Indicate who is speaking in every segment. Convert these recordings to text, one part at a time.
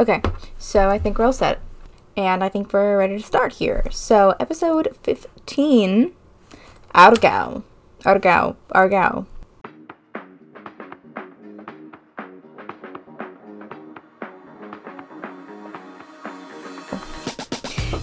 Speaker 1: Okay, so I think we're all set. And I think we're ready to start here. So, episode 15 Aargau. Aargau. Aargau.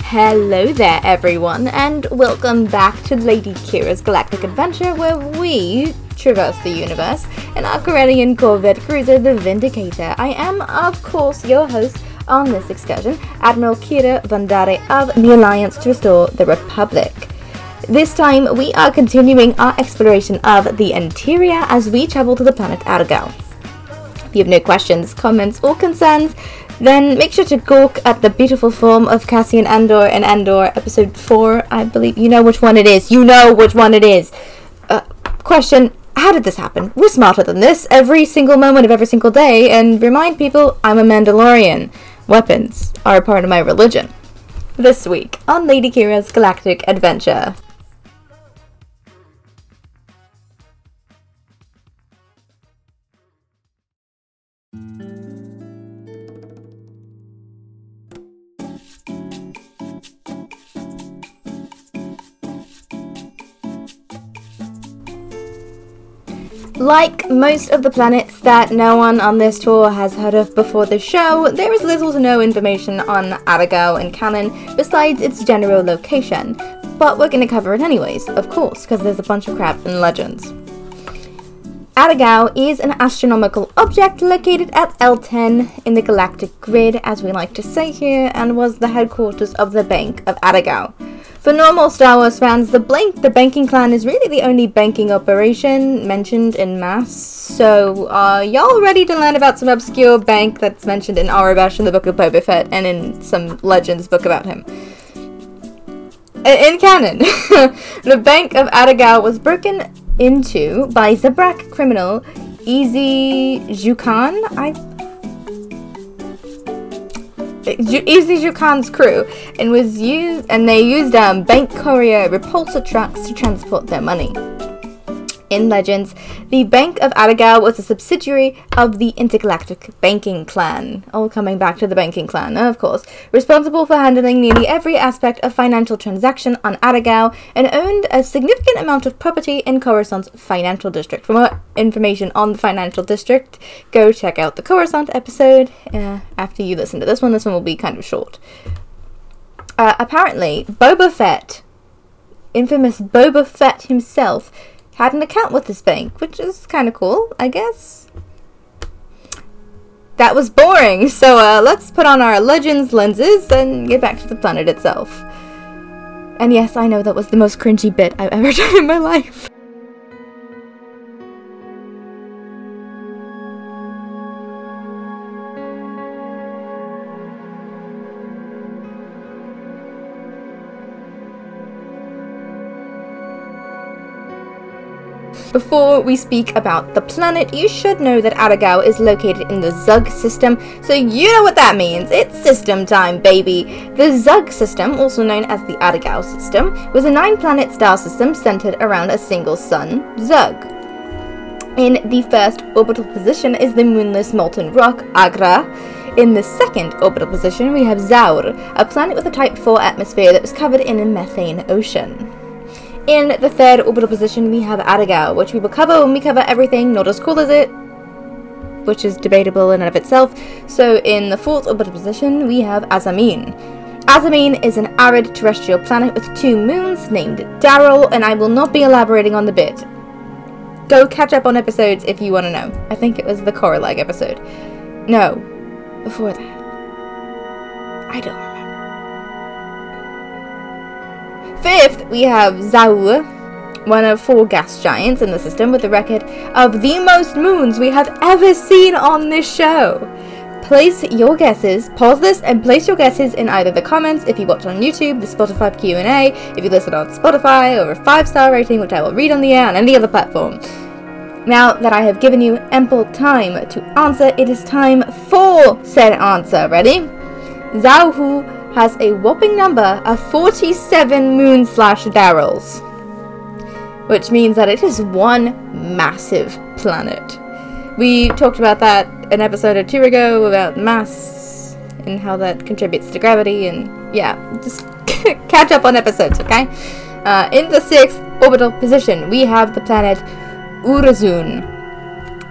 Speaker 1: Hello there, everyone, and welcome back to Lady Qi'ra's Galactic Adventure, where we traverse the universe in our Corellian Corvette cruiser, the Vindicator. I am, of course, your host on this excursion, Admiral Kira Vandare of the Alliance to Restore the Republic. This time, we are continuing our exploration of the interior as we travel to the planet Aargau. If you have no questions, comments, or concerns, then make sure to gawk at the beautiful form of Cassian Andor in Andor, episode 4, I believe. You know which one it is. You know which one it is. Uh, question How did this happen? We're smarter than this every single moment of every single day, and remind people I'm a Mandalorian. Weapons are a part of my religion. This week on Lady Qi'ra's Galactic Adventure. Like most of the planets that no one on this tour has heard of before the show, there is little to no information on Aragao and canon besides its general location. But we're going to cover it anyways, of course, because there's a bunch of crap in legends. Aragao is an astronomical object located at L10 in the galactic grid, as we like to say here, and was the headquarters of the Bank of Aragao. For normal Star Wars fans, the Blank, the banking clan is really the only banking operation mentioned in mass. So, are y'all ready to learn about some obscure bank that's mentioned in Aurebesh in the Book of Boba Fett and in some Legends book about him? In canon, the Bank of Aragao was broken into by Zabrak criminal Easy Jukan. I Easy Jukan's crew, and was used, and they used um, bank courier repulsor trucks to transport their money. In Legends, the Bank of Aragao was a subsidiary of the Intergalactic Banking Clan. All coming back to the Banking Clan, of course. Responsible for handling nearly every aspect of financial transaction on Aragao and owned a significant amount of property in Coruscant's financial district. For more information on the financial district, go check out the Coruscant episode uh, after you listen to this one. This one will be kind of short. Uh, apparently, Boba Fett, infamous Boba Fett himself, had an account with this bank, which is kind of cool, I guess. That was boring, so uh, let's put on our Legends lenses and get back to the planet itself. And yes, I know that was the most cringy bit I've ever done in my life. Before we speak about the planet, you should know that Aragao is located in the Zug system, so you know what that means. It's system time, baby. The Zug system, also known as the Aragao system, was a nine planet star system centered around a single sun, Zug. In the first orbital position is the moonless molten rock, Agra. In the second orbital position, we have Zaur, a planet with a Type 4 atmosphere that was covered in a methane ocean. In the third orbital position, we have Aragao, which we will cover when we cover everything, not as cool as it, which is debatable in and of itself. So, in the fourth orbital position, we have Azamin. Azamin is an arid terrestrial planet with two moons named Daryl, and I will not be elaborating on the bit. Go catch up on episodes if you want to know. I think it was the Coralag episode. No, before that. I don't remember. Fifth, we have Zau, one of four gas giants in the system with a record of the most moons we have ever seen on this show. Place your guesses, pause this and place your guesses in either the comments if you watch on YouTube, the Spotify Q&A, if you listen on Spotify, or a 5-star rating which I will read on the air on any other platform. Now that I have given you ample time to answer, it is time for said answer. Ready? Zauhu has a whopping number of 47 moon slash Daryls, which means that it is one massive planet. We talked about that an episode or two ago about mass and how that contributes to gravity, and yeah, just catch up on episodes, okay? Uh, in the sixth orbital position, we have the planet Urazoon.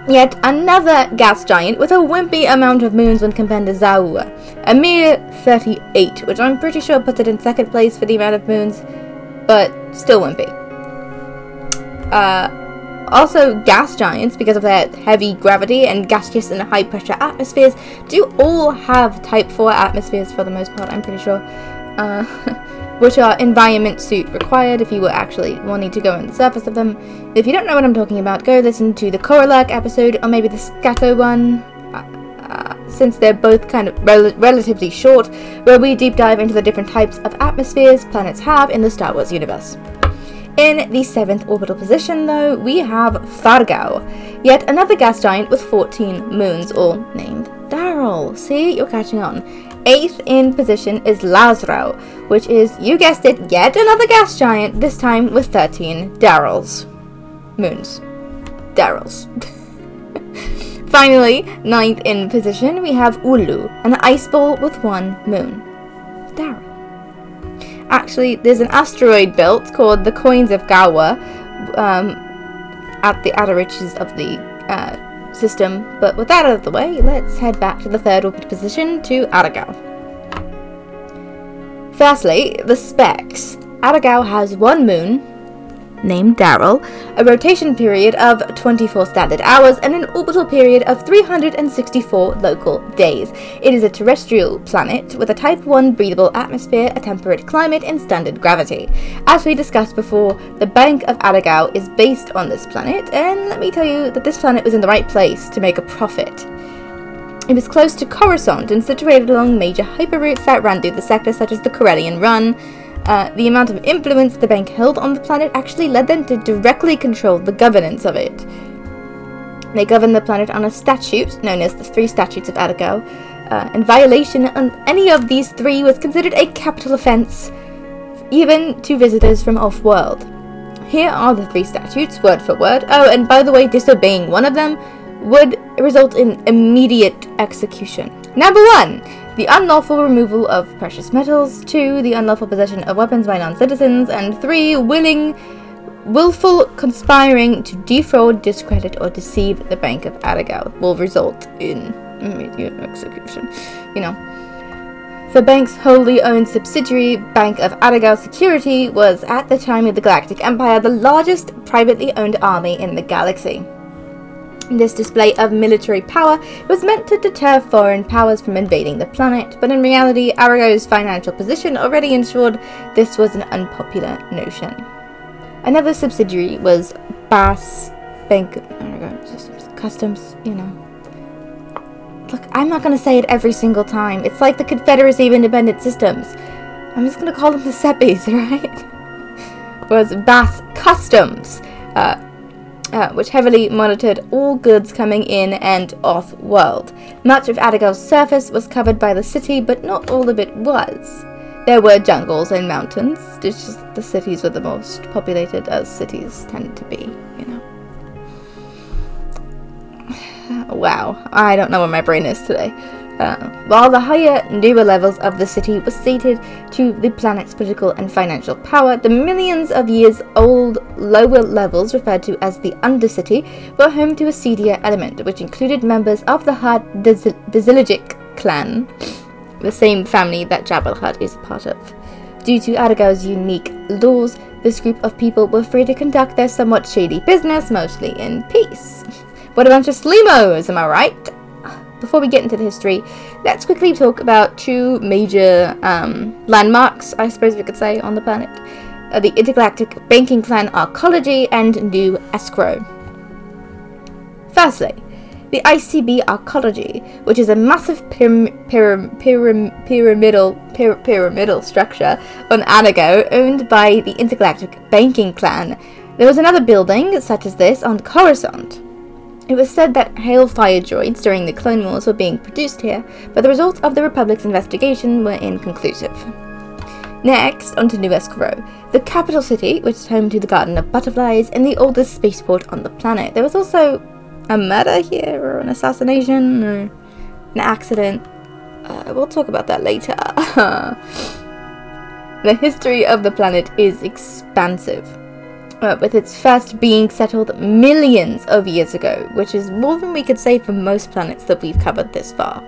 Speaker 1: Yet another gas giant with a wimpy amount of moons when compared to Zaua, a mere 38, which I'm pretty sure puts it in second place for the amount of moons, but still wimpy. Uh, also, gas giants, because of their heavy gravity and gaseous and high pressure atmospheres, do all have Type 4 atmospheres for the most part, I'm pretty sure. Uh, which are environment suit required if you were actually wanting to go on the surface of them. If you don't know what I'm talking about, go listen to the Korolak episode or maybe the Scato one, uh, uh, since they're both kind of rel- relatively short, where we deep dive into the different types of atmospheres planets have in the Star Wars universe. In the seventh orbital position, though, we have Thargao, yet another gas giant with 14 moons, all named Daryl. See, you're catching on. Eighth in position is Lazrau, which is, you guessed it, yet another gas giant, this time with 13 Daryls. Moons. Daryls. Finally, ninth in position, we have Ulu, an ice ball with one moon. Daryl. Actually, there's an asteroid belt called the Coins of Gawa um, at the outer reaches of the uh, system. But with that out of the way, let's head back to the third orbit position to Aragao. Firstly, the specs. Aragao has one moon, named Daryl, a rotation period of 24 standard hours, and an orbital period of 364 local days. It is a terrestrial planet with a Type 1 breathable atmosphere, a temperate climate, and standard gravity. As we discussed before, the Bank of Aragao is based on this planet, and let me tell you that this planet was in the right place to make a profit. It was close to Coruscant and situated along major hyperroutes that ran through the sector, such as the Corellian Run, uh, the amount of influence the bank held on the planet actually led them to directly control the governance of it. They governed the planet on a statute known as the Three Statutes of Aragao, uh, and violation on any of these three was considered a capital offense, even to visitors from off world. Here are the three statutes, word for word. Oh, and by the way, disobeying one of them would result in immediate execution. Number one, the unlawful removal of precious metals, 2. the unlawful possession of weapons by non-citizens, and 3. willing willful conspiring to defraud, discredit, or deceive the Bank of Aragao will result in immediate execution. You know. The bank's wholly owned subsidiary, Bank of Aragao Security, was at the time of the Galactic Empire the largest privately owned army in the galaxy. This display of military power was meant to deter foreign powers from invading the planet, but in reality, Arago's financial position already ensured this was an unpopular notion. Another subsidiary was Bass Bank Arago Systems Customs, you know. Look, I'm not gonna say it every single time. It's like the Confederacy of Independent Systems. I'm just gonna call them the SEPIs, right? was Bass Customs. Uh, uh, which heavily monitored all goods coming in and off world. Much of Aragao's surface was covered by the city, but not all of it was. There were jungles and mountains, just the cities were the most populated, as cities tend to be, you know. wow, I don't know where my brain is today. Uh, while the higher, newer levels of the city were sated to the planet's political and financial power, the millions of years old lower levels, referred to as the Undercity, were home to a seedier element, which included members of the Hutt Desilijic clan, the same family that Jabba the Hutt is part of. Due to Aragao's unique laws, this group of people were free to conduct their somewhat shady business, mostly in peace. What a bunch of slemos, am I right? Before we get into the history, let's quickly talk about two major um, landmarks, I suppose we could say, on the planet uh, the Intergalactic Banking Clan Arcology and New Escrow. Firstly, the ICB Arcology, which is a massive pyram- pyram- pyram- pyramidal, pyr- pyramidal structure on Anago owned by the Intergalactic Banking Clan. There was another building, such as this, on Coruscant. It was said that Hailfire droids during the Clone Wars were being produced here, but the results of the Republic's investigation were inconclusive. Next, onto New Escrow, the capital city, which is home to the Garden of Butterflies and the oldest spaceport on the planet. There was also a murder here, or an assassination, or an accident. uh, we'll talk about that later. the history of the planet is expansive, uh, with its first being settled millions of years ago, which is more than we could say for most planets that we've covered this far.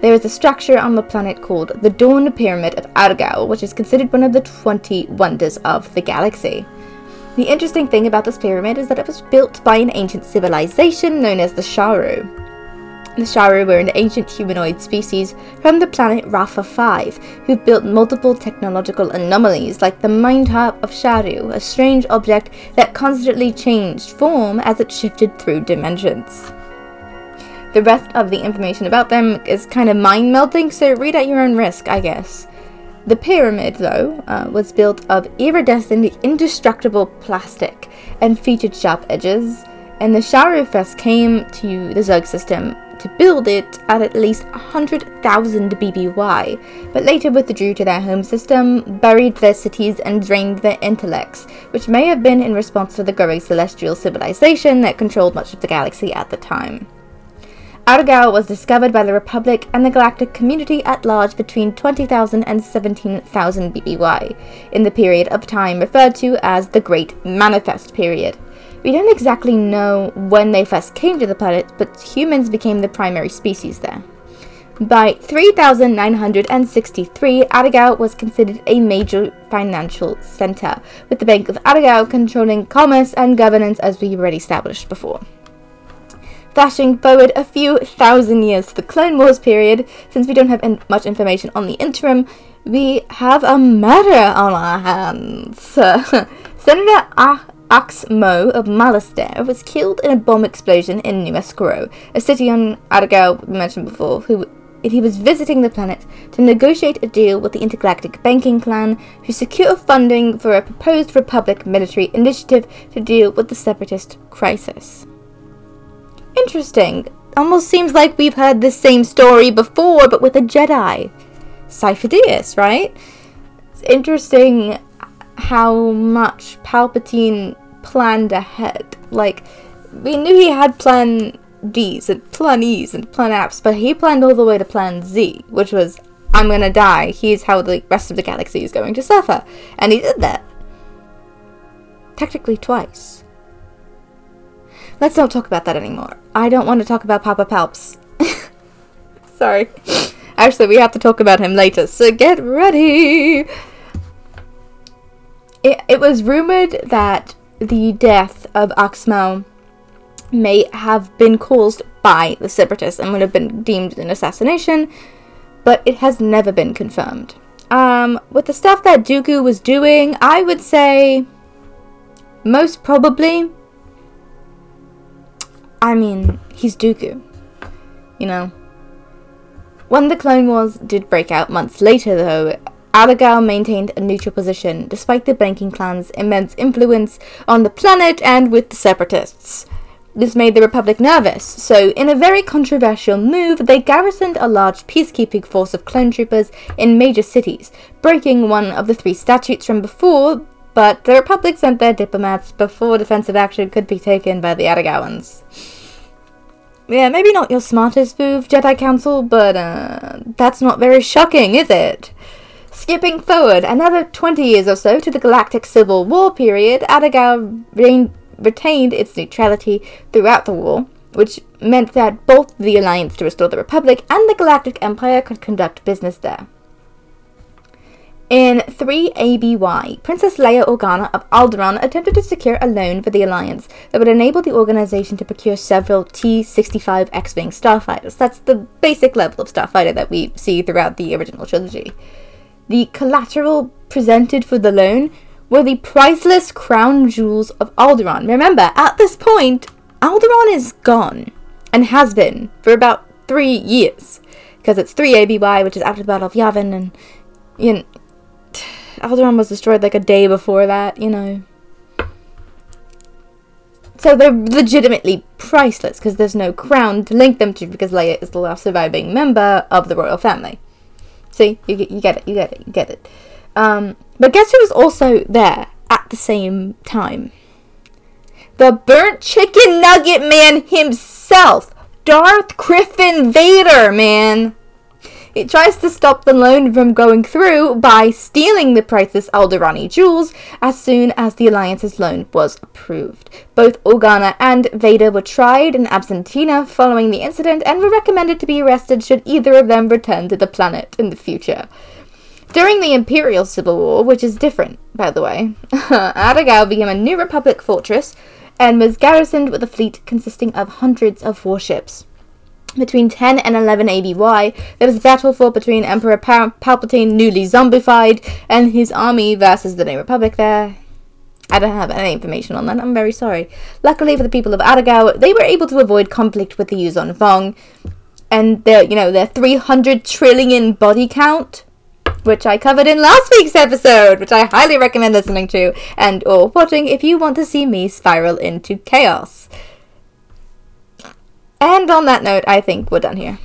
Speaker 1: There is a structure on the planet called the Dawn Pyramid of Aargau, which is considered one of the 20 wonders of the galaxy. The interesting thing about this pyramid is that it was built by an ancient civilization known as the Sharu. The Sharu were an ancient humanoid species from the planet Rafa 5 who built multiple technological anomalies like the Mind Harp of Sharu, a strange object that constantly changed form as it shifted through dimensions. The rest of the information about them is kind of mind melting, so read at your own risk, I guess. The pyramid, though, uh, was built of iridescent, indestructible plastic and featured sharp edges, and the Sharu first came to the Zug system to build it at at least 100,000 BBY, but later withdrew to their home system, buried their cities, and drained their intellects, which may have been in response to the growing celestial civilization that controlled much of the galaxy at the time. Aargau was discovered by the Republic and the galactic community at large between 20,000 and 17,000 BBY, in the period of time referred to as the Great Manifest Period. We don't exactly know when they first came to the planet, but humans became the primary species there. By 3963, Aargau was considered a major financial center, with the Bank of Aargau controlling commerce and governance as we already established before. Flashing forward a few thousand years to the Clone Wars period, since we don't have in- much information on the interim, we have a murder on our hands. Senator ah- Ax Moe of Malastare was killed in a bomb explosion in New Escrow, a city on Aargau we mentioned before, who he was visiting the planet to negotiate a deal with the Intergalactic Banking Clan to secure funding for a proposed Republic military initiative to deal with the Separatist crisis. Interesting. Almost seems like we've heard the same story before, but with a Jedi. Sifo-Dyas, right? It's interesting how much Palpatine planned ahead. Like, we knew he had plan Ds and plan Es and plan Fs, but he planned all the way to plan Z, which was, I'm gonna die, here's how the rest of the galaxy is going to suffer. And he did that. Technically twice. Let's not talk about that anymore. I don't want to talk about Papa Palps. Sorry. Actually, we have to talk about him later, so get ready! It, it was rumored that the death of Ax-Moe may have been caused by the Separatists and would have been deemed an assassination, but it has never been confirmed. Um, with the stuff that Dooku was doing, I would say most probably I mean, he's Dooku. You know? When the Clone Wars did break out months later, though, Aargau maintained a neutral position despite the Banking Clan's immense influence on the planet and with the Separatists. This made the Republic nervous, so, in a very controversial move, they garrisoned a large peacekeeping force of clone troopers in major cities, breaking one of the three statutes from before but the Republic sent their diplomats before defensive action could be taken by the Argaoans. Yeah, maybe not your smartest move, Jedi Council, but uh, that's not very shocking, is it? Skipping forward another 20 years or so to the Galactic Civil War period, Aargau re- retained its neutrality throughout the war, which meant that both the Alliance to restore the Republic and the Galactic Empire could conduct business there. In 3 ABY, Princess Leia Organa of Alderaan attempted to secure a loan for the Alliance that would enable the organization to procure several T 65 X Wing starfighters. That's the basic level of starfighter that we see throughout the original trilogy. The collateral presented for the loan were the priceless crown jewels of Alderaan. Remember, at this point, Alderaan is gone and has been for about three years because it's 3 ABY, which is after the Battle of Yavin, and you know, Alderaan was destroyed like a day before that, you know. So they're legitimately priceless because there's no crown to link them to because Leia is the last surviving member of the royal family. See, you get, you get it, you get it, you get it. Um, but guess who was also there at the same time? The burnt chicken nugget man himself, Darth Griffin Vader, man. It tries to stop the loan from going through by stealing the priceless Alderani jewels as soon as the Alliance's loan was approved. Both Organa and Vader were tried in absentia following the incident and were recommended to be arrested should either of them return to the planet in the future. During the Imperial Civil War, which is different, by the way, Ardagau became a New Republic fortress and was garrisoned with a fleet consisting of hundreds of warships. Between 10 and 11 ABY, there was a battle fought between Emperor Pal- Palpatine, newly zombified, and his army versus the New Republic there. I don't have any information on that, I'm very sorry. Luckily for the people of Ardagau, they were able to avoid conflict with the Yuuzhan Vong, and their, you know, their 300 trillion body count which I covered in last week's episode, which I highly recommend listening to and or watching if you want to see me spiral into chaos. And on that note, I think we're done here.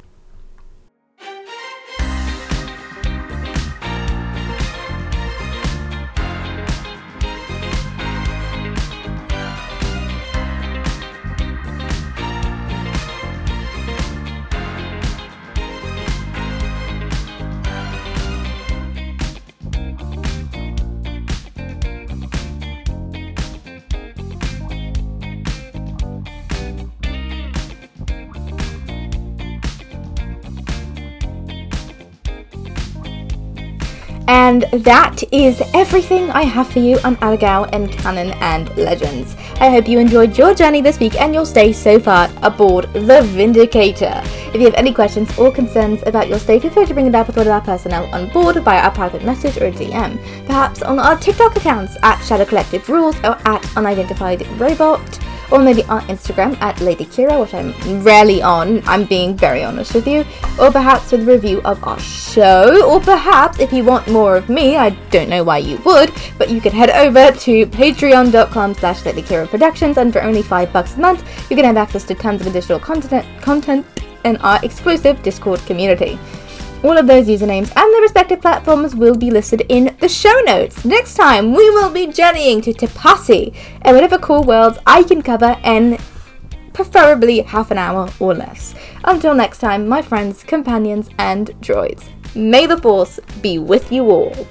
Speaker 1: And that is everything I have for you on Ardagau and Canon and Legends. I hope you enjoyed your journey this week and you'll stay so far aboard the Vindicator. If you have any questions or concerns about your stay, feel free to bring it up with one of our personnel on board via a private message or a DM. Perhaps on our TikTok accounts at Shadow Collective Rules or at Unidentified Robot or maybe on Instagram at Lady Qi'ra, which I'm rarely on, I'm being very honest with you, or perhaps with a review of our show, or perhaps if you want more of me, I don't know why you would, but you can head over to patreon.com slash Lady Qi'ra Productions, and for only five bucks a month, you can have access to tons of additional content, content in our exclusive Discord community. All of those usernames and their respective platforms will be listed in the show notes. Next time, we will be journeying to Tepasi and whatever cool worlds I can cover in preferably half an hour or less. Until next time, my friends, companions, and droids, may the Force be with you all.